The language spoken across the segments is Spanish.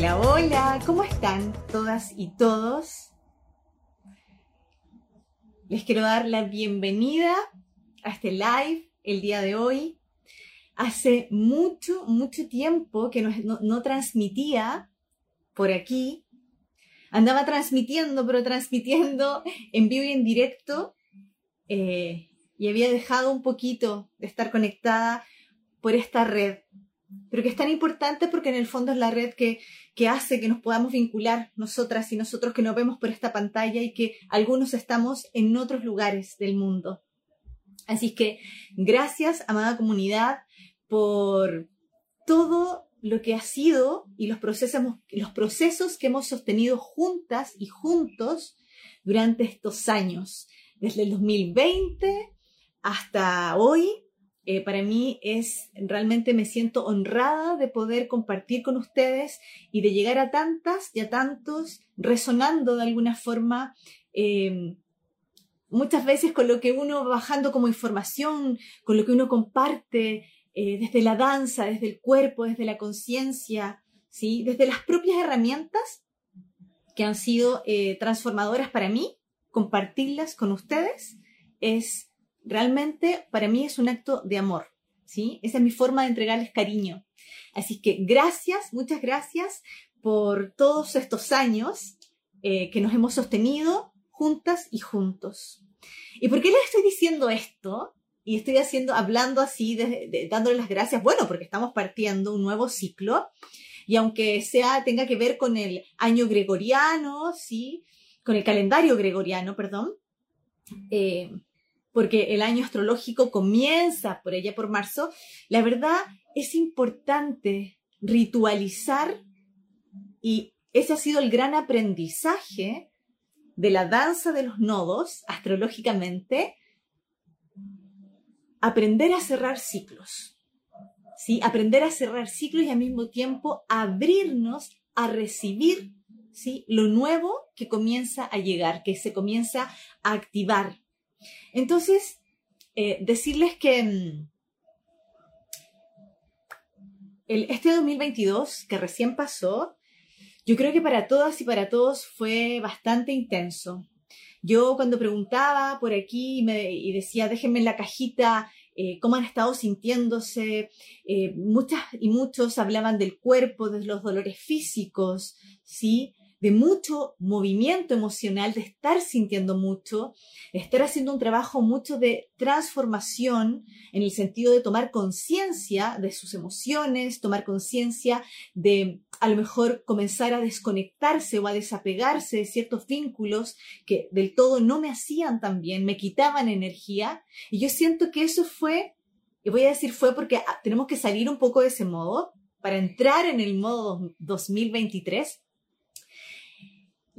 Hola, hola, ¿cómo están todas y todos? Les quiero dar la bienvenida a este live el día de hoy. Hace mucho, mucho tiempo que no, transmitía por aquí. Andaba transmitiendo, pero transmitiendo en vivo y en directo. Eh, y había dejado un poquito de estar conectada por esta red pero que es tan importante porque en el fondo es la red que, que hace que nos podamos vincular nosotras y nosotros que nos vemos por esta pantalla y que algunos estamos en otros lugares del mundo. Así que gracias, amada comunidad, por todo lo que ha sido y los procesos, los procesos que hemos sostenido juntas y juntos durante estos años, desde el 2020 hasta hoy, eh, para mí es realmente me siento honrada de poder compartir con ustedes y de llegar a tantas y a tantos resonando de alguna forma. Em, muchas veces con lo que uno bajando como información, con lo que uno comparte eh, desde la danza, desde el cuerpo, desde la conciencia, ¿sí? desde las propias herramientas que han sido eh, transformadoras para mí, compartirlas con ustedes es realmente para mí es un acto de amor, ¿sí? Esa es mi forma de entregarles cariño. Así que gracias, muchas gracias por todos estos años eh, que nos hemos sostenido juntas y juntos. ¿Y por qué les estoy diciendo esto? Y estoy haciendo, hablando así, de, dándole las gracias. Bueno, porque estamos partiendo un nuevo ciclo. Y aunque sea, tenga que ver con el año gregoriano, ¿sí? Con el calendario gregoriano, perdón. Eh, porque el año astrológico comienza por ella por marzo, la verdad es importante ritualizar y ese ha sido el gran aprendizaje de la danza de los nodos astrológicamente, aprender a cerrar ciclos. ¿sí? Aprender a cerrar ciclos y al mismo tiempo abrirnos a recibir ¿sí? lo nuevo que comienza a llegar, que se comienza a activar. Entonces, eh, decirles que mm, este 2022 que recién pasó, yo creo que para todas y para todos fue bastante intenso. Yo cuando preguntaba por aquí y decía, déjenme en la cajita eh, cómo han estado sintiéndose, eh, muchas y muchos hablaban del cuerpo, de los dolores físicos, ¿sí? De mucho movimiento emocional, de estar sintiendo mucho, estar haciendo un trabajo mucho de transformación en el sentido de tomar conciencia de sus emociones, tomar conciencia de a lo mejor comenzar a desconectarse o a desapegarse de ciertos vínculos que del todo no me hacían tan bien, me quitaban energía. Y yo siento que eso fue, y voy a decir fue porque ah, tenemos que salir un poco de ese modo para entrar en el modo 2023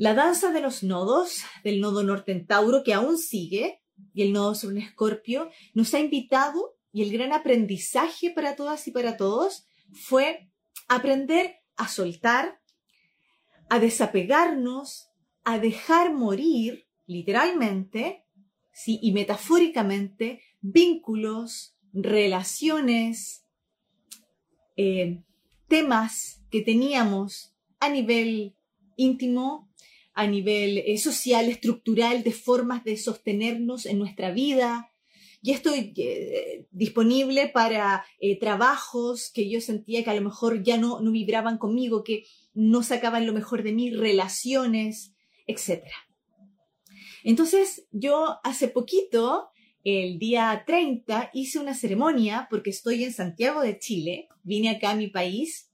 la danza de los nodos, del nodo norte en Tauro, que aún sigue, y el nodo sur en Escorpio, nos ha invitado, y el gran aprendizaje para todas y para todos fue aprender a soltar, a desapegarnos, a dejar morir, literalmente, ¿sí? y metafóricamente, vínculos, relaciones, eh, temas que teníamos a nivel íntimo, a nivel eh, social, estructural, de formas de sostenernos en nuestra vida. Y estoy eh, disponible para eh, trabajos que yo sentía que a lo mejor ya no, no vibraban conmigo, que no sacaban lo mejor de mí, relaciones, etc. Entonces, yo hace poquito, el día 30, hice una ceremonia porque estoy en Santiago de Chile, vine acá a mi país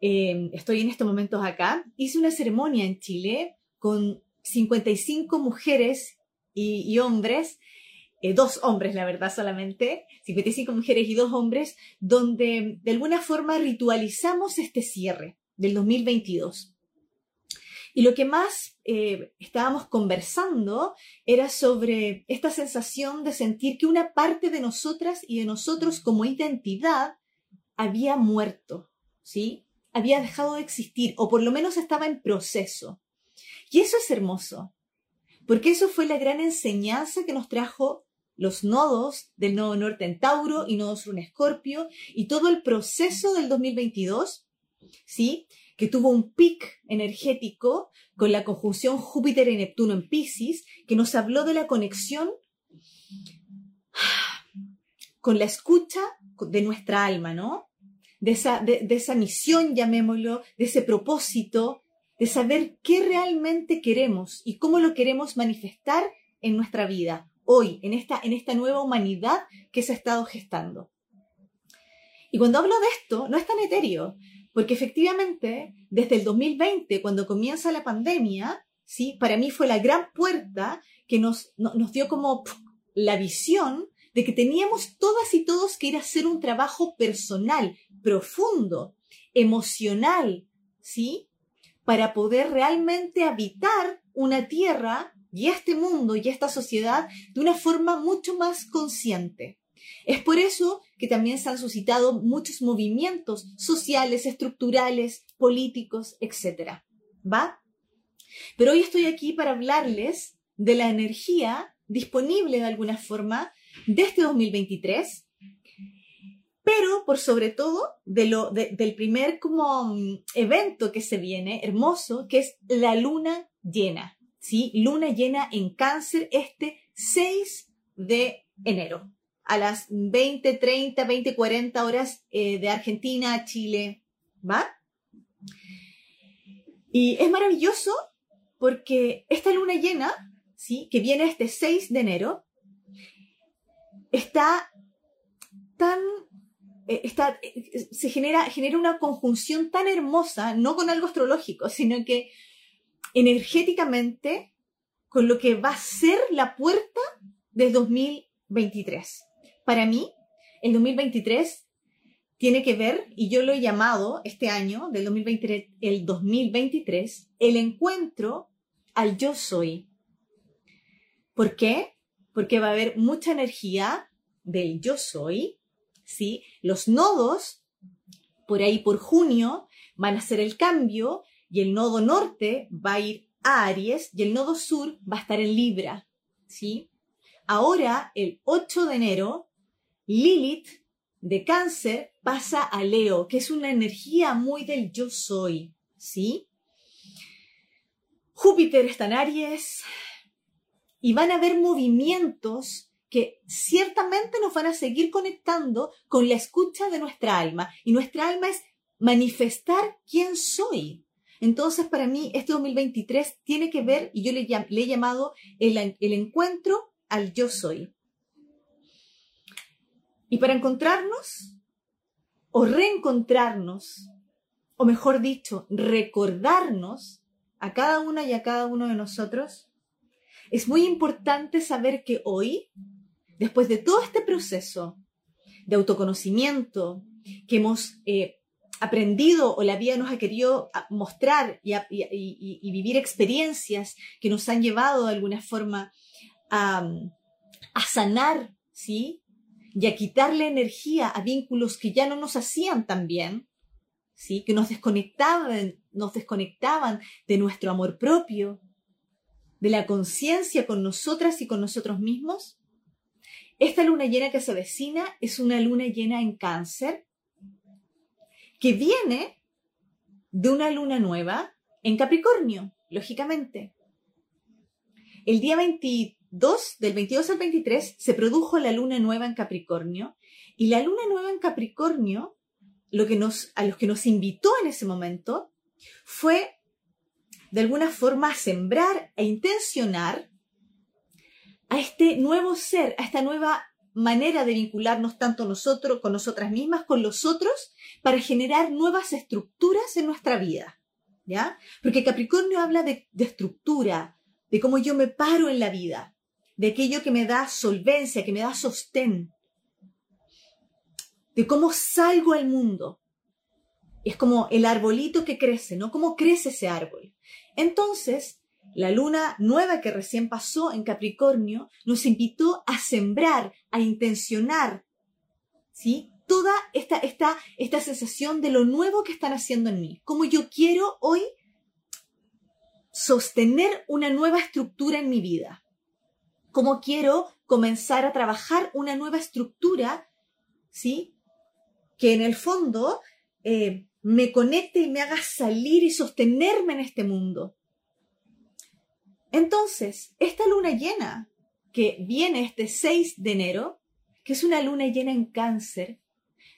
Em, estoy en estos momentos acá, hice una ceremonia en Chile con 55 mujeres y, hombres, eh, dos hombres, la verdad, solamente, 55 mujeres y dos hombres, donde de alguna forma ritualizamos este cierre del 2022. Y lo que más eh, estábamos conversando era sobre esta sensación de sentir que una parte de nosotras y de nosotros como identidad había muerto, ¿sí? había dejado de existir o por lo menos estaba en proceso. Y eso es hermoso, porque eso fue la gran enseñanza que nos trajo los nodos del nodo norte en Tauro y nodo sur en Escorpio y todo el proceso del 2022, ¿sí? que tuvo un pic energético con la conjunción Júpiter y Neptuno en Pisces, que nos habló de la conexión con la escucha de nuestra alma, ¿no? De esa, de, esa misión, llamémoslo, de ese propósito, de saber qué realmente queremos y cómo lo queremos manifestar en nuestra vida, hoy, en esta, en esta nueva humanidad que se ha estado gestando. Y cuando hablo de esto, no es tan etéreo, porque efectivamente, desde el 2020, cuando comienza la pandemia, ¿sí? para mí fue la gran puerta que nos, nos dio como la visión de que teníamos todas y todos que ir a hacer un trabajo personal, profundo, emocional, ¿sí? Para poder realmente habitar una tierra y este mundo y esta sociedad de una forma mucho más consciente. Es por eso que también se han suscitado muchos movimientos sociales, estructurales, políticos, etc. ¿Va? Pero hoy estoy aquí para hablarles de la energía disponible de alguna forma de este 2023, pero por sobre todo de lo, del primer como mm, evento que se viene, hermoso, que es la luna llena, ¿sí? Luna llena en cáncer este 6 de enero, a las 20, 30, 20, 40 horas eh, de Argentina a Chile, ¿va? Y es maravilloso porque esta luna llena, ¿sí? Que viene este 6 de enero, está tan está, eh, se genera, genera una conjunción tan hermosa, no con algo astrológico, sino que energéticamente con lo que va a ser la puerta del 2023. Para mí, el 2023 tiene que ver, y yo lo he llamado este año, del 2023, el 2023, el encuentro al yo soy. ¿Por qué? porque va a haber mucha energía del yo soy, ¿sí? Los nodos, por ahí por junio, van a hacer el cambio y el nodo norte va a ir a Aries y el nodo sur va a estar en Libra, ¿sí? Ahora, el 8 de enero, Lilith de cáncer pasa a Leo, que es una energía muy del yo soy, ¿sí? Júpiter está en Aries, y van a haber movimientos que ciertamente nos van a seguir conectando con la escucha de nuestra alma. Y nuestra alma es manifestar quién soy. Entonces, para mí, este 2023 tiene que ver, y yo le, he llamado el, el encuentro al yo soy. Y para encontrarnos, o reencontrarnos, o mejor dicho, recordarnos a cada una y a cada uno de nosotros es muy importante saber que hoy, después de todo este proceso de autoconocimiento que hemos eh, aprendido o la vida nos ha querido mostrar y, vivir experiencias que nos han llevado de alguna forma a, sanar, ¿sí? Y a quitarle energía a vínculos que ya no nos hacían tan bien, ¿sí? Que nos desconectaban, nos desconectaban de nuestro amor propio, de la conciencia con nosotras y con nosotros mismos, esta luna llena que se avecina es una luna llena en cáncer que viene de una luna nueva en Capricornio, lógicamente. El día 22, del 22 al 23, se produjo la luna nueva en Capricornio y la luna nueva en Capricornio, lo que nos, a los que nos invitó en ese momento, fue de alguna forma sembrar e intencionar a este nuevo ser, a esta nueva manera de vincularnos tanto nosotros con nosotras mismas, con los otros, para generar nuevas estructuras en nuestra vida. ¿Ya? Porque Capricornio habla de, de estructura, de cómo yo me paro en la vida, de aquello que me da solvencia, que me da sostén, de cómo salgo al mundo. Es como el arbolito que crece, ¿no? ¿Cómo crece ese árbol? Entonces, la luna nueva que recién pasó en Capricornio nos invitó a sembrar, a intencionar, ¿sí? Toda esta, esta, esta sensación de lo nuevo que están haciendo en mí. Cómo yo quiero hoy sostener una nueva estructura en mi vida. Cómo quiero comenzar a trabajar una nueva estructura, ¿sí? Que en el fondo eh, me conecte y me haga salir y sostenerme en este mundo. Entonces, esta luna llena que viene este 6 de enero, que es una luna llena en cáncer,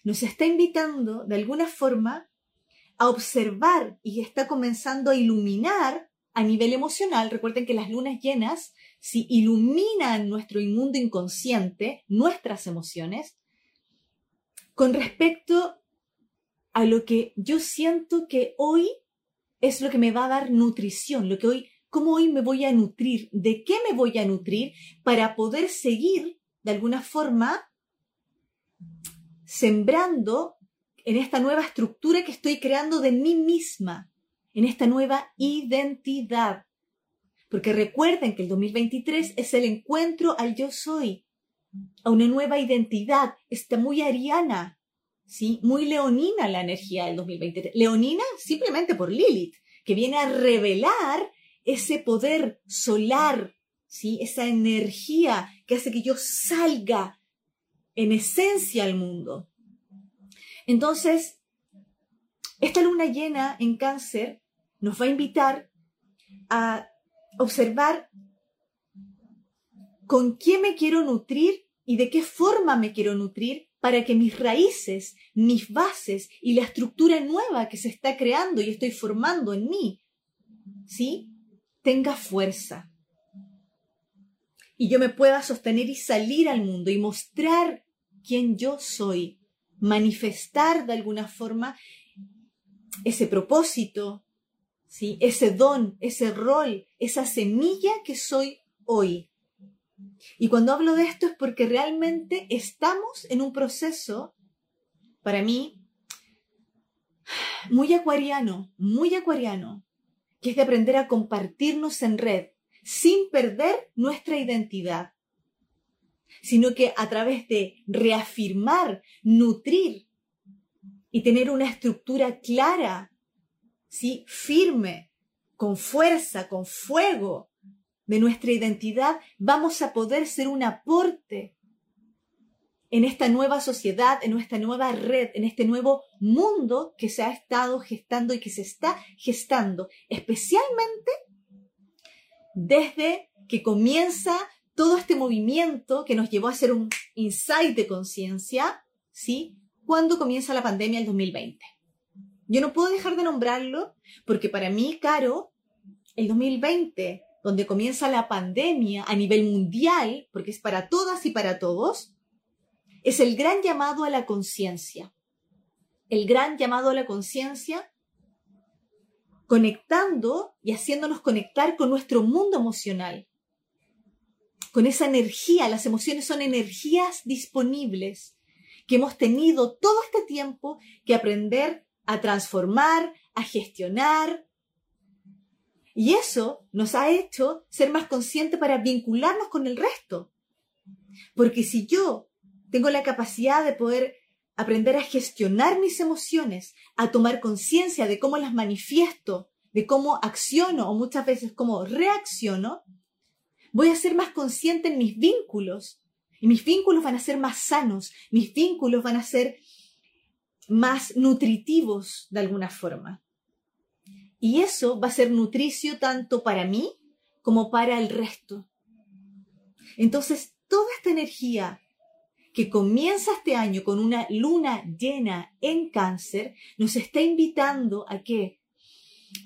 nos está invitando de alguna forma a observar y está comenzando a iluminar a nivel emocional. Recuerden que las lunas llenas, si iluminan nuestro inmundo inconsciente, nuestras emociones, con respecto a lo que yo siento que hoy es lo que me va a dar nutrición, lo que hoy, cómo hoy me voy a nutrir, de qué me voy a nutrir para poder seguir de alguna forma sembrando en esta nueva estructura que estoy creando de mí misma, en esta nueva identidad. Porque recuerden que el 2023 es el encuentro al yo soy, a una nueva identidad, está muy ariana, ¿sí? muy leonina la energía del 2023. Leonina simplemente por Lilith, que viene a revelar ese poder solar, ¿sí? esa energía que hace que yo salga en esencia al mundo. Entonces, esta luna llena en cáncer nos va a invitar a observar con qué me quiero nutrir y de qué forma me quiero nutrir para que mis raíces, mis bases y la estructura nueva que se está creando y estoy formando en mí, ¿sí? Tenga fuerza. Y yo me pueda sostener y salir al mundo y mostrar quién yo soy, manifestar de alguna forma ese propósito, ¿sí? ese don, ese rol, esa semilla que soy hoy. Y cuando hablo de esto es porque realmente estamos en un proceso, para mí, muy acuariano, muy acuariano, que es de aprender a compartirnos en red sin perder nuestra identidad sino que a través de reafirmar, nutrir y tener una estructura clara, ¿sí? firme, con fuerza, con fuego de nuestra identidad, vamos a poder ser un aporte en esta nueva sociedad, en nuestra nueva red, en este nuevo mundo que se ha estado gestando y que se está gestando, especialmente desde que comienza todo este movimiento que nos llevó a hacer un insight de conciencia, ¿sí? Cuando comienza la pandemia el 2020. Yo no puedo dejar de nombrarlo porque para mí, Caro, el 2020, donde comienza la pandemia a nivel mundial, porque es para todas y para todos, es el gran llamado a la conciencia. El gran llamado a la conciencia conectando y haciéndonos conectar con nuestro mundo emocional, con esa energía, las emociones son energías disponibles que hemos tenido todo este tiempo que aprender a transformar, a gestionar. Y eso nos ha hecho ser más conscientes para vincularnos con el resto. Porque si yo tengo la capacidad de poder aprender a gestionar mis emociones, a tomar conciencia de cómo las manifiesto, de cómo acciono o muchas veces cómo reacciono, voy a ser más consciente en mis vínculos. Y mis vínculos van a ser más sanos, mis vínculos van a ser más nutritivos de alguna forma. Y eso va a ser nutricio tanto para mí como para el resto. Entonces, toda esta energía que comienza este año con una luna llena en cáncer, nos está invitando a qué?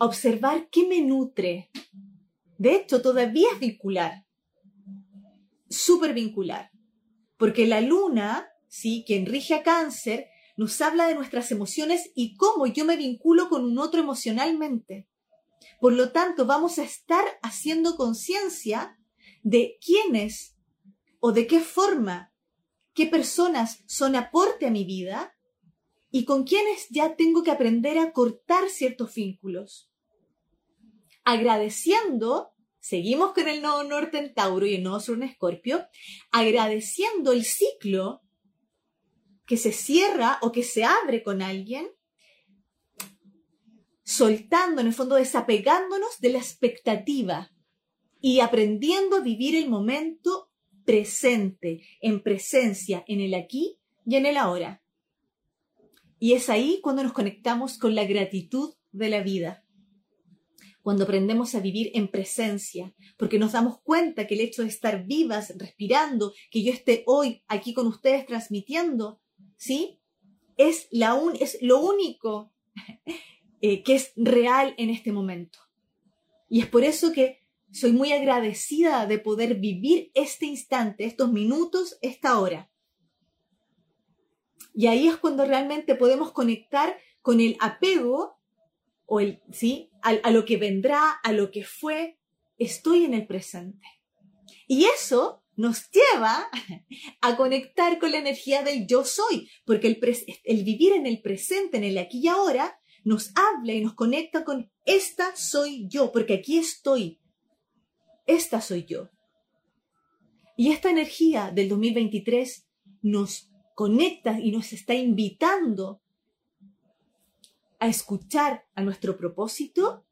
A observar qué me nutre, de hecho, todavía es vincular, súper vincular, porque la luna, ¿sí? quien rige a cáncer, nos habla de nuestras emociones y cómo yo me vinculo con un otro emocionalmente. Por lo tanto, vamos a estar haciendo conciencia de quiénes o de qué forma, qué personas son aporte a mi vida y con quiénes ya tengo que aprender a cortar ciertos vínculos. Agradeciendo seguimos con el nodo norte en Tauro y el nodo sur en Escorpio, agradeciendo el ciclo que se cierra o que se abre con alguien, soltando, en el fondo, desapegándonos de la expectativa y aprendiendo a vivir el momento presente, en presencia, en el aquí y en el ahora. Y es ahí cuando nos conectamos con la gratitud de la vida. Cuando aprendemos a vivir en presencia, porque nos damos cuenta que el hecho de estar vivas, respirando, que yo esté hoy aquí con ustedes transmitiendo, ¿sí? Es, la es lo único eh, que es real en este momento. Y es por eso que soy muy agradecida de poder vivir este instante, estos minutos, esta hora. Y ahí es cuando realmente podemos conectar con el apego o el, ¿sí? A, a, lo que vendrá, a lo que fue. Estoy en el presente. Y eso nos lleva a conectar con la energía del yo soy, porque el, el vivir en el presente, en el aquí y ahora, nos habla y nos conecta con esta soy yo, porque aquí estoy. Esta soy yo. Y esta energía del 2023 nos conecta y nos está invitando a escuchar a nuestro propósito,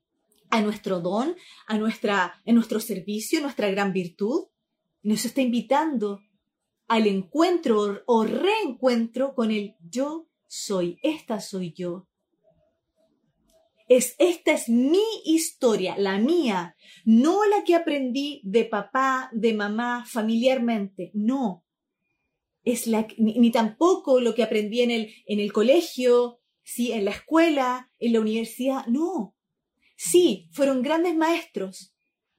a nuestro don, a, nuestra, a nuestro servicio, nuestra gran virtud. Nos está invitando al encuentro o reencuentro con el yo soy, esta soy yo es esta es mi historia, la mía, no la que aprendí de papá, de mamá, familiarmente, no. Es la ni, tampoco lo que aprendí en el, en el colegio, sí, en la escuela, en la universidad, no. Sí, fueron grandes maestros.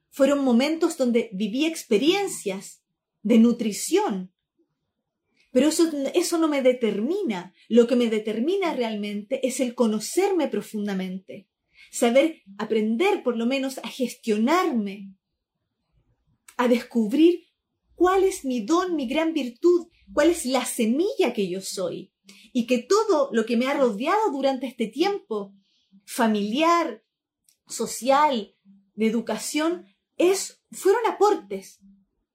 Fueron momentos donde viví experiencias de nutrición, pero eso, eso no me determina. Lo que me determina realmente es el conocerme profundamente. Saber aprender por lo menos a gestionarme. A descubrir cuál es mi don, mi gran virtud, cuál es la semilla que yo soy. Y que todo lo que me ha rodeado durante este tiempo, familiar, social, de educación, es, fueron aportes,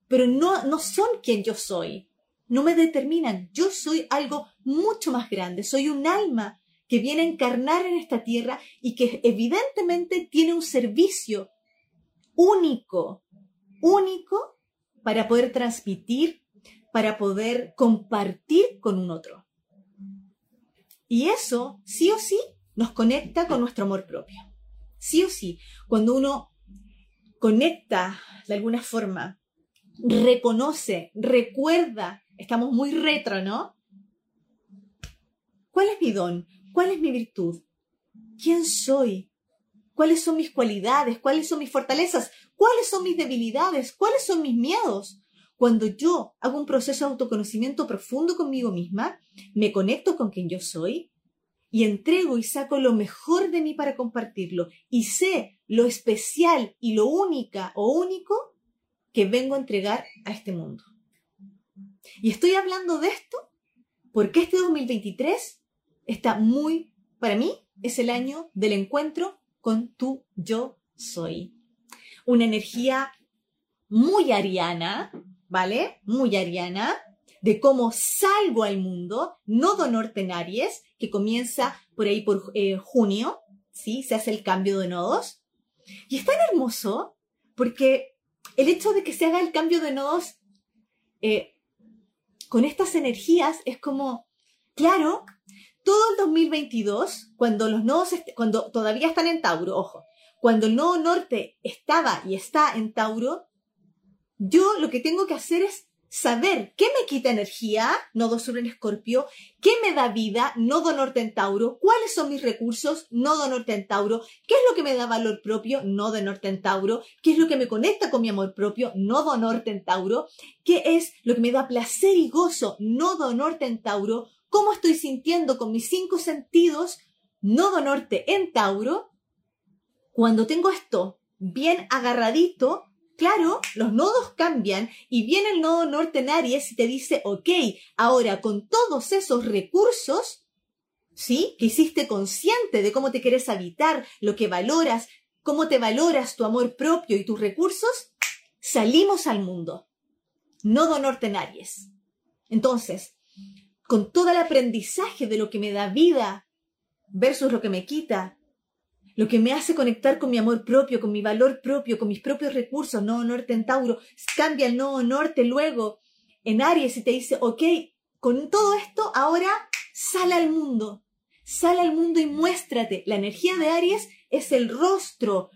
pero no, no son quien yo soy no me determinan. Yo soy algo mucho más grande. Soy un alma que viene a encarnar en esta tierra y que evidentemente tiene un servicio único, único para poder transmitir, para poder compartir con un otro. Y eso, sí o sí, nos conecta con nuestro amor propio. Sí o sí, cuando uno conecta de alguna forma, reconoce, recuerda Estamos muy retro, ¿no? ¿Cuál es mi don? ¿Cuál es mi virtud? ¿Quién soy? ¿Cuáles son mis cualidades? ¿Cuáles son mis fortalezas? ¿Cuáles son mis debilidades? ¿Cuáles son mis miedos? Cuando yo hago un proceso de autoconocimiento profundo conmigo misma, me conecto con quien yo soy y entrego y saco lo mejor de mí para compartirlo y sé lo especial y lo única o único que vengo a entregar a este mundo. Y estoy hablando de esto porque este 2023 está muy, para mí, es el año del encuentro con tu yo soy. Una energía muy ariana, ¿vale? Muy ariana, de cómo salgo al mundo, nodo norte en Aries, que comienza por ahí por eh, junio, ¿sí? Se hace el cambio de nodos. Y es tan hermoso porque el hecho de que se haga el cambio de nodos eh, con estas energías es como, claro, todo el 2022, cuando los nodos, cuando todavía están en Tauro, ojo, cuando el nodo norte estaba y está en Tauro, yo lo que tengo que hacer es saber qué me quita energía, nodo sur en escorpio, qué me da vida, nodo norte en Tauro, cuáles son mis recursos, nodo norte en Tauro, qué es lo que me da valor propio, nodo norte en Tauro, qué es lo que me conecta con mi amor propio, nodo norte en Tauro, qué es lo que me da placer y gozo, nodo norte en Tauro, cómo estoy sintiendo con mis cinco sentidos, nodo norte en Tauro. Cuando tengo esto bien agarradito, Claro, los nodos cambian y viene el nodo norte en Aries y te dice, ok, ahora con todos esos recursos, ¿sí? Que hiciste consciente de cómo te quieres habitar, lo que valoras, cómo te valoras tu amor propio y tus recursos, salimos al mundo. Nodo norte en Aries. Entonces, con todo el aprendizaje de lo que me da vida versus lo que me quita, lo que me hace conectar con mi amor propio, con mi valor propio, con mis propios recursos, no norte en Tauro, cambia el no norte luego en Aries y te dice, ok, con todo esto ahora sale al mundo, Sal al mundo y muéstrate. La energía de Aries es el rostro.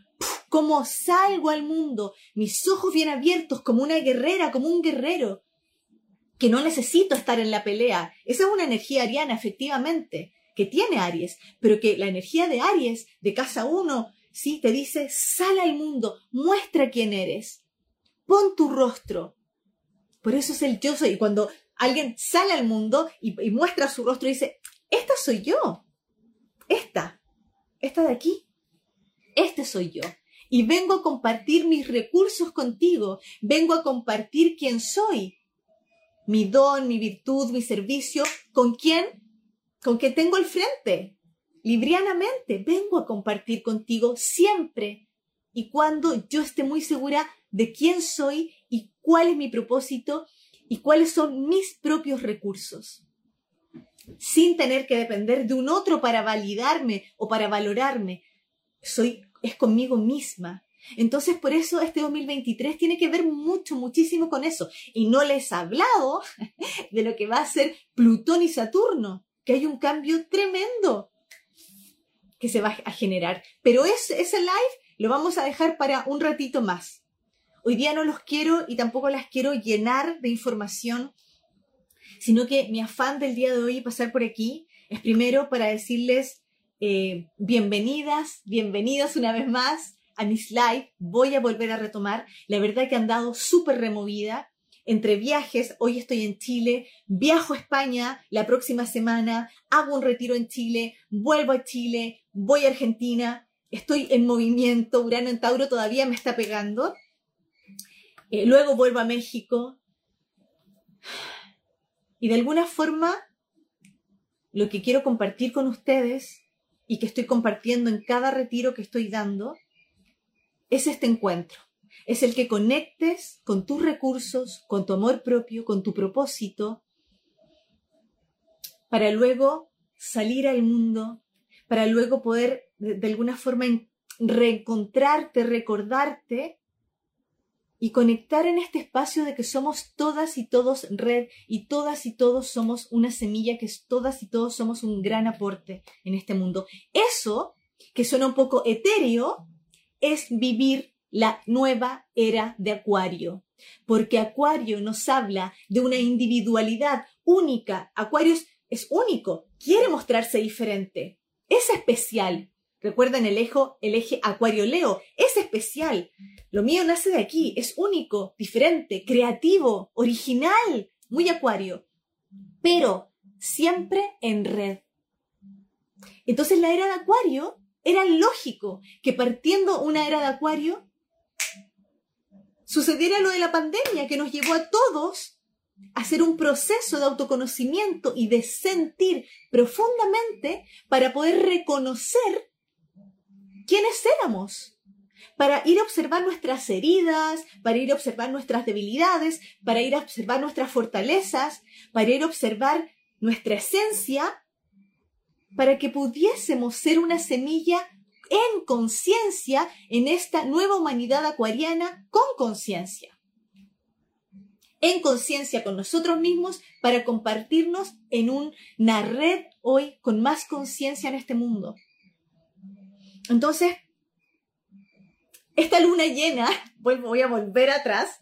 Como salgo al mundo, mis ojos bien abiertos, como una guerrera, como un guerrero, que no necesito estar en la pelea. Esa es una energía ariana, efectivamente, que tiene Aries, pero que la energía de Aries, de casa 1, sí, te dice, sal al mundo, muestra quién eres, pon tu rostro. Por eso es el yo soy. Y cuando alguien sale al mundo y, y muestra su rostro y dice, esta soy yo, esta, esta de aquí, este soy yo. Y vengo a compartir mis recursos contigo, vengo a compartir quién soy, mi don, mi virtud, mi servicio, con quién, con quien tengo el frente, librianamente, vengo a compartir contigo siempre y cuando yo esté muy segura de quién soy y cuál es mi propósito y cuáles son mis propios recursos, sin tener que depender de un otro para validarme o para valorarme. Soy, es conmigo misma. Entonces, por eso este 2023 tiene que ver mucho, muchísimo con eso. Y no les he hablado de lo que va a ser Plutón y Saturno, que hay un cambio tremendo que se va a generar. Pero ese, ese live lo vamos a dejar para un ratito más. Hoy día no los quiero y tampoco las quiero llenar de información, sino que mi afán del día de hoy pasar por aquí es primero para decirles eh, bienvenidas, bienvenidos una vez más a mis live. Voy a volver a retomar. La verdad que han dado súper removida entre viajes, hoy estoy en Chile, viajo a España la próxima semana, hago un retiro en Chile, vuelvo a Chile, voy a Argentina, estoy en movimiento, Urano en Tauro todavía me está pegando, eh, luego vuelvo a México. Y de alguna forma lo que quiero compartir con ustedes y que estoy compartiendo en cada retiro que estoy dando es este encuentro es el que conectes con tus recursos, con tu amor propio, con tu propósito, para luego salir al mundo, para luego poder de, alguna forma reencontrarte, recordarte y conectar en este espacio de que somos todas y todos red y todas y todos somos una semilla, que todas y todos somos un gran aporte en este mundo. Eso, que suena un poco etéreo, es vivir la nueva era de Acuario, porque Acuario nos habla de una individualidad única. Acuario es, único, quiere mostrarse diferente, es especial. Recuerden el eje, el eje Acuario-Leo, es especial. Lo mío nace de aquí, es único, diferente, creativo, original, muy Acuario, pero siempre en red. Entonces la era de Acuario era lógico que partiendo una era de Acuario sucediera lo de la pandemia que nos llevó a todos a hacer un proceso de autoconocimiento y de sentir profundamente para poder reconocer quiénes éramos, para ir a observar nuestras heridas, para ir a observar nuestras debilidades, para ir a observar nuestras fortalezas, para ir a observar nuestra esencia, para que pudiésemos ser una semilla en conciencia en esta nueva humanidad acuariana con conciencia. En conciencia con nosotros mismos para compartirnos en una red hoy con más conciencia en este mundo. Entonces, esta luna llena, voy a volver atrás,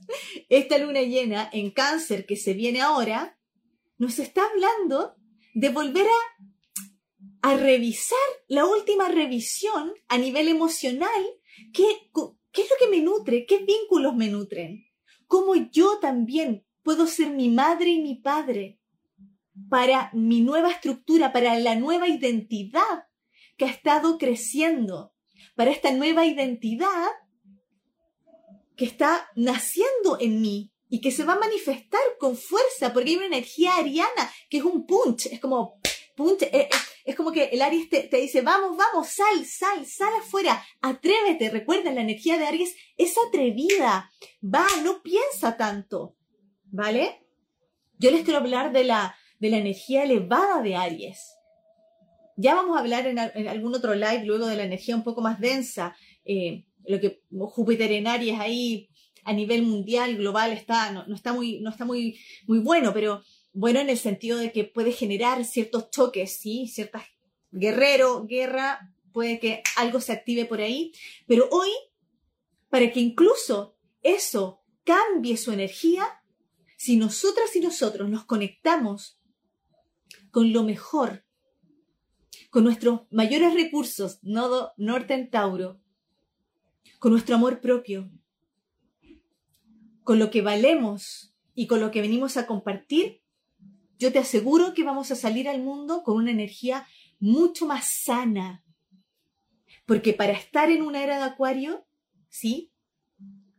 esta luna llena en cáncer que se viene ahora, nos está hablando de volver a a revisar la última revisión a nivel emocional, ¿qué, qué es lo que me nutre? ¿Qué vínculos me nutren? ¿Cómo yo también puedo ser mi madre y mi padre para mi nueva estructura, para la nueva identidad que ha estado creciendo, para esta nueva identidad que está naciendo en mí y que se va a manifestar con fuerza, porque hay una energía ariana que es un punch, es como punch, eh, eh, es como que el Aries te, dice, vamos, vamos, sal, sal, sal afuera, atrévete. Recuerda, la energía de Aries es atrevida, va, no piensa tanto, ¿vale? Yo les quiero hablar de la, de la energía elevada de Aries. Ya vamos a hablar en, algún otro live luego de la energía un poco más densa, eh, lo que Júpiter en Aries ahí a nivel mundial, global, está, no, está, muy, no está muy, muy bueno, pero bueno en el sentido de que puede generar ciertos choques, ¿sí? Ciertas guerrero, guerra, puede que algo se active por ahí, pero hoy, para que incluso eso cambie su energía, si nosotras y nosotros nos conectamos con lo mejor, con nuestros mayores recursos, nodo norte en Tauro, con nuestro amor propio, con lo que valemos y con lo que venimos a compartir, yo te aseguro que vamos a salir al mundo con una energía mucho más sana. Porque para estar en una era de acuario, sí,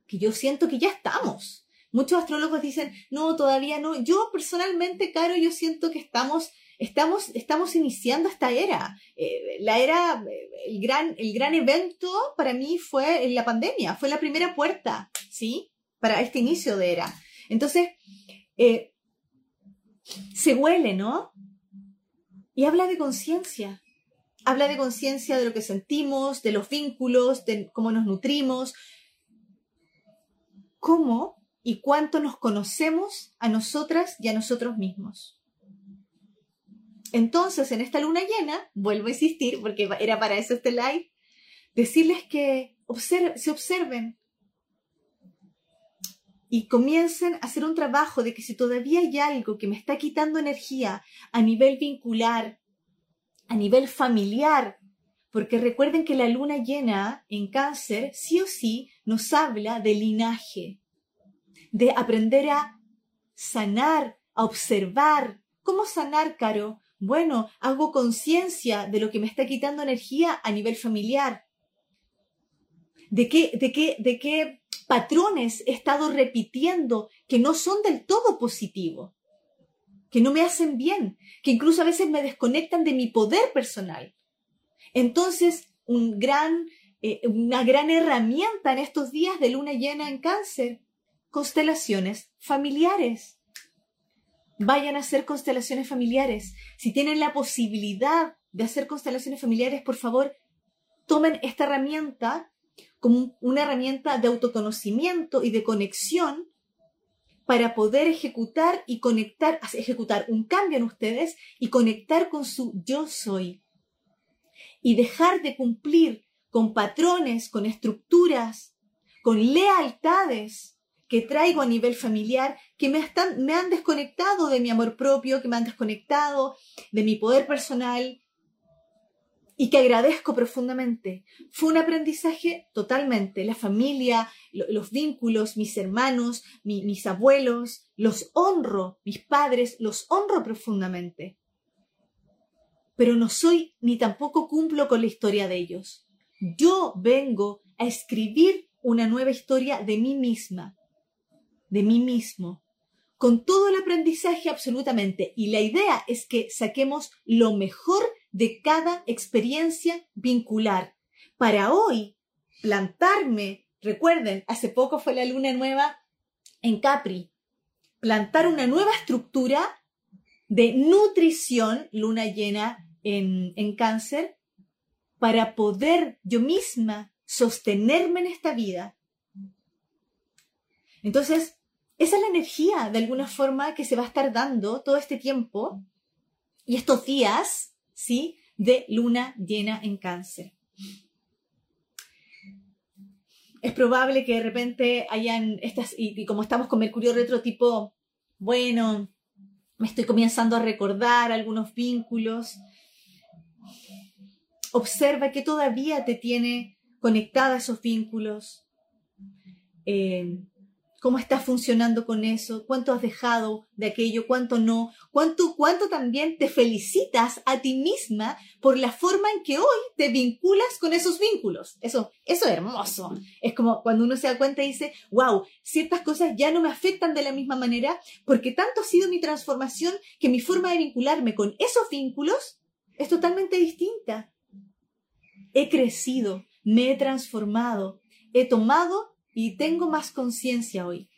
que yo siento que ya estamos. Muchos astrólogos dicen, no, todavía no. Yo personalmente, Caro, yo siento que estamos, estamos, estamos iniciando esta era. Eh, la era, el gran, el gran evento para mí fue la pandemia, fue la primera puerta, ¿sí? Para este inicio de era. Entonces, eh, se huele, ¿no? Y habla de conciencia. Habla de conciencia de lo que sentimos, de los vínculos, de cómo nos nutrimos, cómo y cuánto nos conocemos a nosotras y a nosotros mismos. Entonces, en esta luna llena, vuelvo a insistir, porque era para eso este live, decirles que se observen y comiencen a hacer un trabajo de que si todavía hay algo que me está quitando energía a nivel vincular, a nivel familiar, porque recuerden que la luna llena en cáncer sí o sí nos habla de linaje, de aprender a sanar, a observar. ¿Cómo sanar, Caro? Bueno, hago conciencia de lo que me está quitando energía a nivel familiar. ¿De qué, de qué, de qué patrones he estado repitiendo que no son del todo positivos, que no me hacen bien, que incluso a veces me desconectan de mi poder personal. Entonces, un gran, eh, una gran herramienta en estos días de luna llena en cáncer, constelaciones familiares. Vayan a hacer constelaciones familiares. Si tienen la posibilidad de hacer constelaciones familiares, por favor, tomen esta herramienta como una herramienta de autoconocimiento y de conexión para poder ejecutar y conectar, ejecutar un cambio en ustedes y conectar con su yo soy. Y dejar de cumplir con patrones, con estructuras, con lealtades que traigo a nivel familiar que me, están, me han desconectado de mi amor propio, que me han desconectado de mi poder personal, y que agradezco profundamente. Fue un aprendizaje totalmente. La familia, los vínculos, mis hermanos, mis abuelos, los honro, mis padres, los honro profundamente. Pero no soy ni tampoco cumplo con la historia de ellos. Yo vengo a escribir una nueva historia de mí misma, de mí mismo, con todo el aprendizaje absolutamente. Y la idea es que saquemos lo mejor de cada experiencia vincular. Para hoy, plantarme, recuerden, hace poco fue la luna nueva en Capri, plantar una nueva estructura de nutrición, luna llena en, en cáncer, para poder yo misma sostenerme en esta vida. Entonces, esa es la energía, de alguna forma, que se va a estar dando todo este tiempo y estos días ¿sí? De luna llena en cáncer. Es probable que de repente hayan estas, y, como estamos con Mercurio retro tipo, bueno, me estoy comenzando a recordar algunos vínculos. Observa que todavía te tiene conectada esos vínculos. Eh, cómo estás funcionando con eso, cuánto has dejado de aquello, cuánto no, cuánto, cuánto también te felicitas a ti misma por la forma en que hoy te vinculas con esos vínculos. Eso, eso es hermoso. Es como cuando uno se da cuenta y dice, wow, ciertas cosas ya no me afectan de la misma manera porque tanto ha sido mi transformación que mi forma de vincularme con esos vínculos es totalmente distinta. He crecido, me he transformado, he tomado y tengo más conciencia hoy.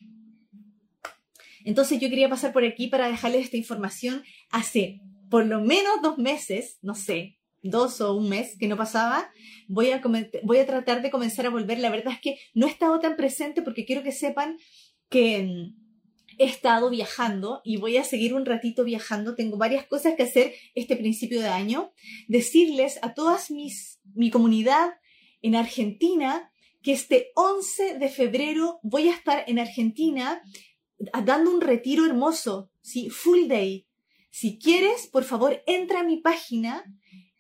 Entonces yo quería pasar por aquí para dejarles esta información. Hace por lo menos dos meses, no sé, dos o un mes que no pasaba, voy a, voy a tratar de comenzar a volver. La verdad es que no he estado tan presente porque quiero que sepan que he estado viajando y voy a seguir un ratito viajando. Tengo varias cosas que hacer este principio de año. Decirles a todas mis, mi comunidad en Argentina que este 11 de febrero voy a estar en Argentina dando un retiro hermoso, ¿sí? Full day. Si quieres, por favor, entra a mi página.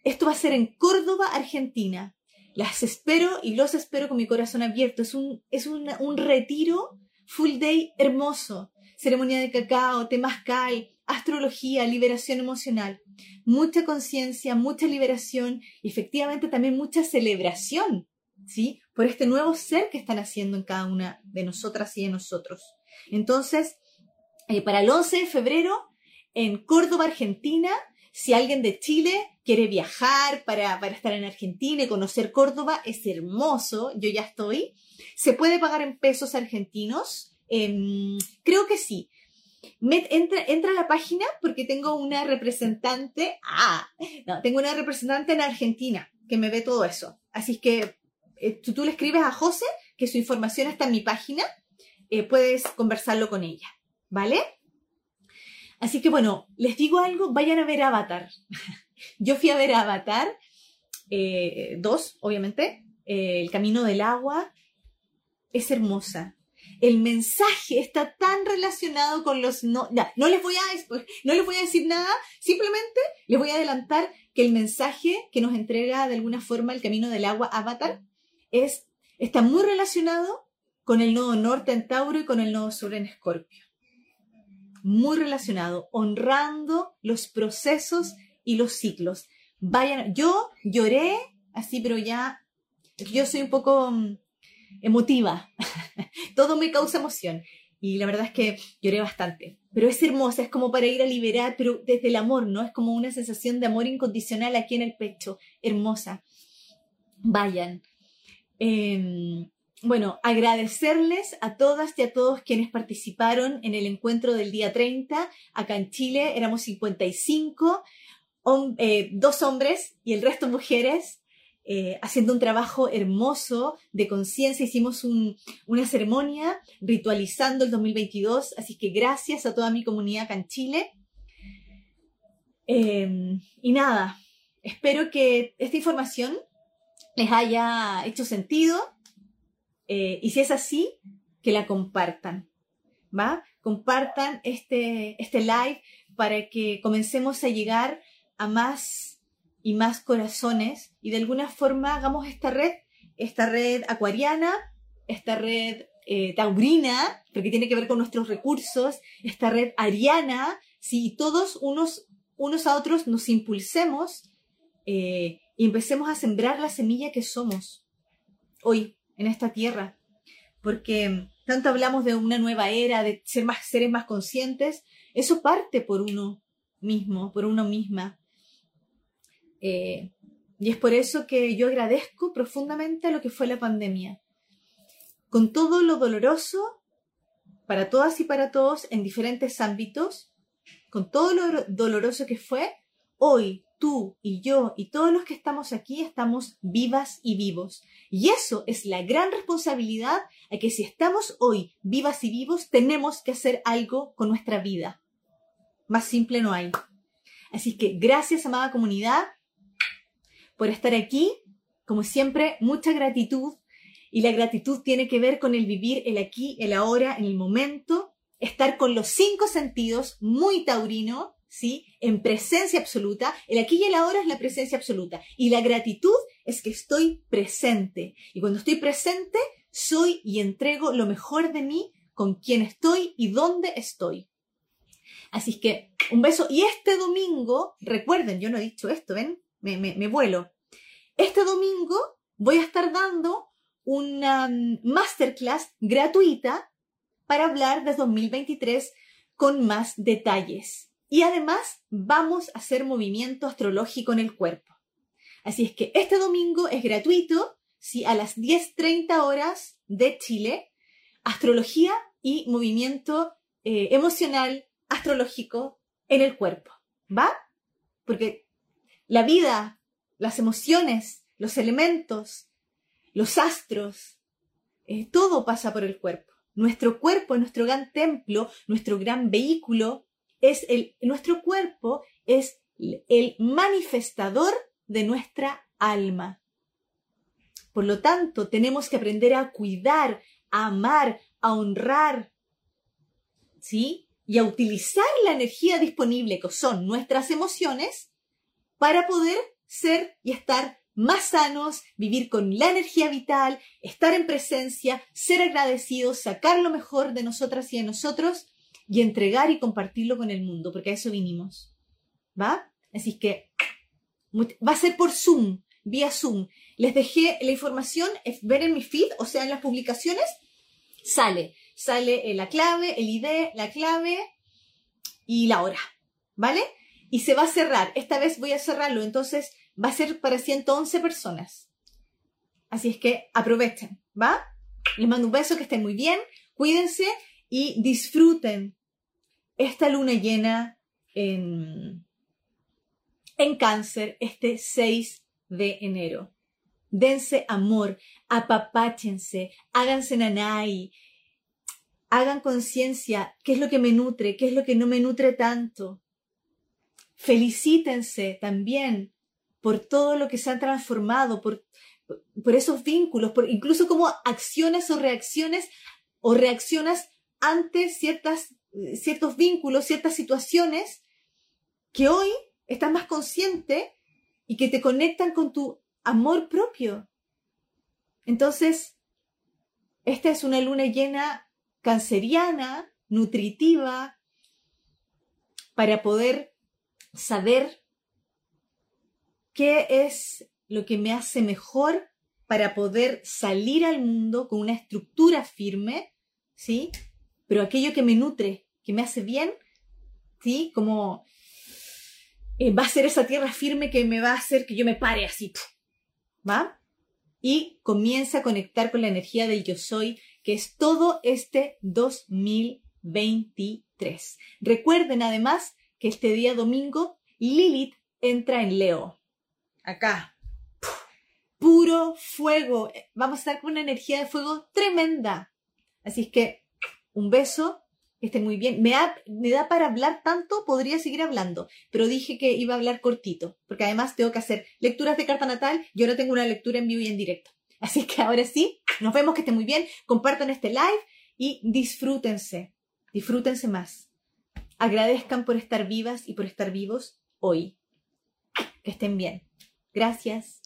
Esto va a ser en Córdoba, Argentina. Las espero y los espero con mi corazón abierto. Es un, es un, un retiro full day hermoso. Ceremonia de cacao, temazcal, astrología, liberación emocional. Mucha conciencia, mucha liberación y efectivamente también mucha celebración, ¿sí? Por este nuevo ser que están haciendo en cada una de nosotras y de nosotros. Entonces, eh, para el 11 de febrero, en Córdoba, Argentina, si alguien de Chile quiere viajar para, para estar en Argentina y conocer Córdoba, es hermoso, yo ya estoy. ¿Se puede pagar en pesos argentinos? Creo que sí. entra, entra a la página porque tengo una representante. Ah, no, tengo una representante en Argentina que me ve todo eso. Así que eh, tú, le escribes a José que su información está en mi página. Eh, puedes conversarlo con ella. ¿Vale? Así que bueno, les digo algo, vayan a ver Avatar. Yo fui a ver Avatar, eh, dos, obviamente, El Camino del Agua, es hermosa. El mensaje está tan relacionado con los no, no les voy a no les voy a decir nada, simplemente les voy a adelantar que el mensaje que nos entrega de alguna forma el Camino del Agua Avatar es está muy relacionado con el nodo norte en Tauro y con el nodo sur en Escorpio muy relacionado, honrando los procesos y los ciclos. Vayan, yo lloré así, pero ya, yo soy un poco mm, emotiva, todo me causa emoción. Y la verdad es que lloré bastante. Pero es hermosa, es como para ir a liberar, pero desde el amor, ¿no? Es como una sensación de amor incondicional aquí en el pecho. Hermosa. Vayan. Eh, bueno, agradecerles a todas y a todos quienes participaron en el encuentro del día 30. Acá en Chile éramos 55, eh, dos hombres y el resto mujeres, eh, haciendo un trabajo hermoso de conciencia. Hicimos una ceremonia ritualizando el 2022, así que gracias a toda mi comunidad acá en Chile. Em, y nada, espero que esta información les haya hecho sentido eh, y si es así, que la compartan, ¿va? Compartan este, este live para que comencemos a llegar a más y más corazones y de alguna forma hagamos esta red, esta red acuariana, esta red eh, taurina, porque tiene que ver con nuestros recursos, esta red ariana, si todos unos, unos a otros nos impulsemos eh, y empecemos a sembrar la semilla que somos hoy en esta tierra, porque tanto hablamos de una nueva era, de ser más seres más conscientes, eso parte por uno mismo, por uno misma. Eh, y es por eso que yo agradezco profundamente lo que fue la pandemia. Con todo lo doloroso para todas y para todos en diferentes ámbitos, con todo lo doloroso que fue, hoy tú y yo y todos los que estamos aquí estamos vivas y vivos. Y eso es la gran responsabilidad a que si estamos hoy vivas y vivos, tenemos que hacer algo con nuestra vida. Más simple no hay. Así que gracias, amada comunidad, por estar aquí. Como siempre, mucha gratitud. Y la gratitud tiene que ver con el vivir el aquí, el ahora, en el momento, estar con los cinco sentidos, muy taurino, En presencia absoluta. El aquí y el ahora es la presencia absoluta. Y la gratitud es que estoy presente. Y cuando estoy presente, soy y entrego lo mejor de mí con quién estoy y dónde estoy. Así que un beso. Y este domingo, recuerden, yo no he dicho esto, ¿ven? Me, me vuelo. Este domingo voy a estar dando una mm, masterclass gratuita para hablar de 2023 con más detalles. Y además vamos a hacer movimiento astrológico en el cuerpo. Así es que este domingo es gratuito, si a las 10.30 horas de Chile, astrología y movimiento eh, emocional astrológico en el cuerpo. ¿Va? Porque la vida, las emociones, los elementos, los astros, eh, todo pasa por el cuerpo. Nuestro cuerpo, nuestro gran templo, nuestro gran vehículo, es nuestro cuerpo es el manifestador de nuestra alma. Por lo tanto, tenemos que aprender a cuidar, a amar, a honrar, ¿sí? Y a utilizar la energía disponible, que son nuestras emociones, para poder ser y estar más sanos, vivir con la energía vital, estar en presencia, ser agradecidos, sacar lo mejor de nosotras y de nosotros y entregar y compartirlo con el mundo, porque a eso vinimos. ¿Va? Así que va a ser por Zoom, vía Zoom. Les dejé la información, ver en mi feed, o sea, en las publicaciones, sale. Sale eh, la clave, el ID, la clave y la hora. ¿Vale? Y se va a cerrar. Esta vez voy a cerrarlo. Entonces va a ser para 111 personas. Así es que aprovechen. ¿Va? Les mando un beso, que estén muy bien. Cuídense y disfruten esta luna llena en, en cáncer este 6 de enero. Dense amor, apapáchense, háganse nanay, hagan conciencia qué es lo que me nutre, qué es lo que no me nutre tanto. Felicítense también por todo lo que se ha transformado, por, por esos vínculos, por incluso como acciones o reacciones o reaccionas ante ciertas, ciertos vínculos, ciertas situaciones que hoy estás más consciente y que te conectan con tu amor propio. Entonces, esta es una luna llena canceriana, nutritiva, para poder saber qué es lo que me hace mejor para poder salir al mundo con una estructura firme, ¿sí? Pero aquello que me nutre, que me hace bien, ¿sí? Como eh, va a ser esa tierra firme que me va a hacer que yo me pare así, ¿va? Y comienza a conectar con la energía del yo soy, que es todo este 2023. Recuerden además que este día domingo Lilith entra en Leo. Acá. Puro fuego. Vamos a estar con una energía de fuego tremenda. Así es que un beso que esté muy bien. Me, da para hablar tanto, podría seguir hablando, pero dije que iba a hablar cortito, porque además tengo que hacer lecturas de carta natal y ahora tengo una lectura en vivo y en directo. Así que ahora sí, nos vemos, que esté muy bien, compartan este live y disfrútense, disfrútense más. Agradezcan por estar vivas y por estar vivos hoy. Que estén bien. Gracias.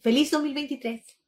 Feliz 2023.